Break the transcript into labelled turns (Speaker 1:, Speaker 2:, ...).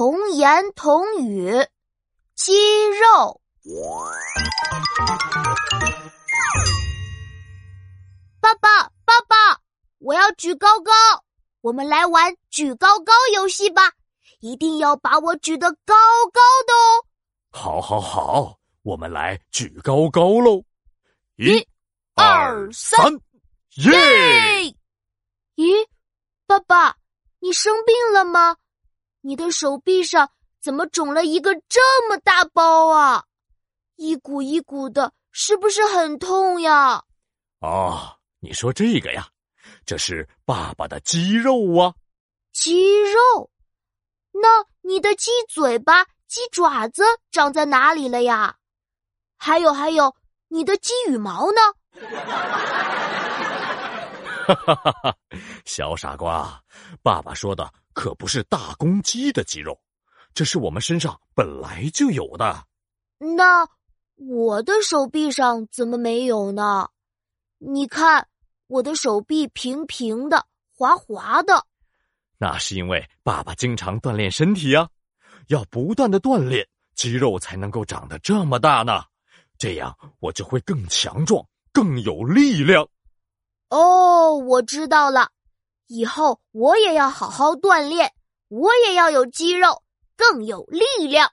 Speaker 1: 童言童语，肌肉。爸爸，爸爸，我要举高高，我们来玩举高高游戏吧！一定要把我举得高高的哦。
Speaker 2: 好，好，好，我们来举高高喽！一、二、三，耶！
Speaker 1: 咦，爸爸，你生病了吗？你的手臂上怎么肿了一个这么大包啊？一股一股的，是不是很痛呀？
Speaker 2: 哦，你说这个呀，这是爸爸的肌肉啊。
Speaker 1: 肌肉？那你的鸡嘴巴、鸡爪子长在哪里了呀？还有还有，你的鸡羽毛呢？
Speaker 2: 哈哈哈哈！小傻瓜，爸爸说的可不是大公鸡的肌肉，这是我们身上本来就有的。
Speaker 1: 那我的手臂上怎么没有呢？你看，我的手臂平平的、滑滑的。
Speaker 2: 那是因为爸爸经常锻炼身体呀，要不断的锻炼，肌肉才能够长得这么大呢。这样我就会更强壮、更有力量。
Speaker 1: 哦，我知道了，以后我也要好好锻炼，我也要有肌肉，更有力量。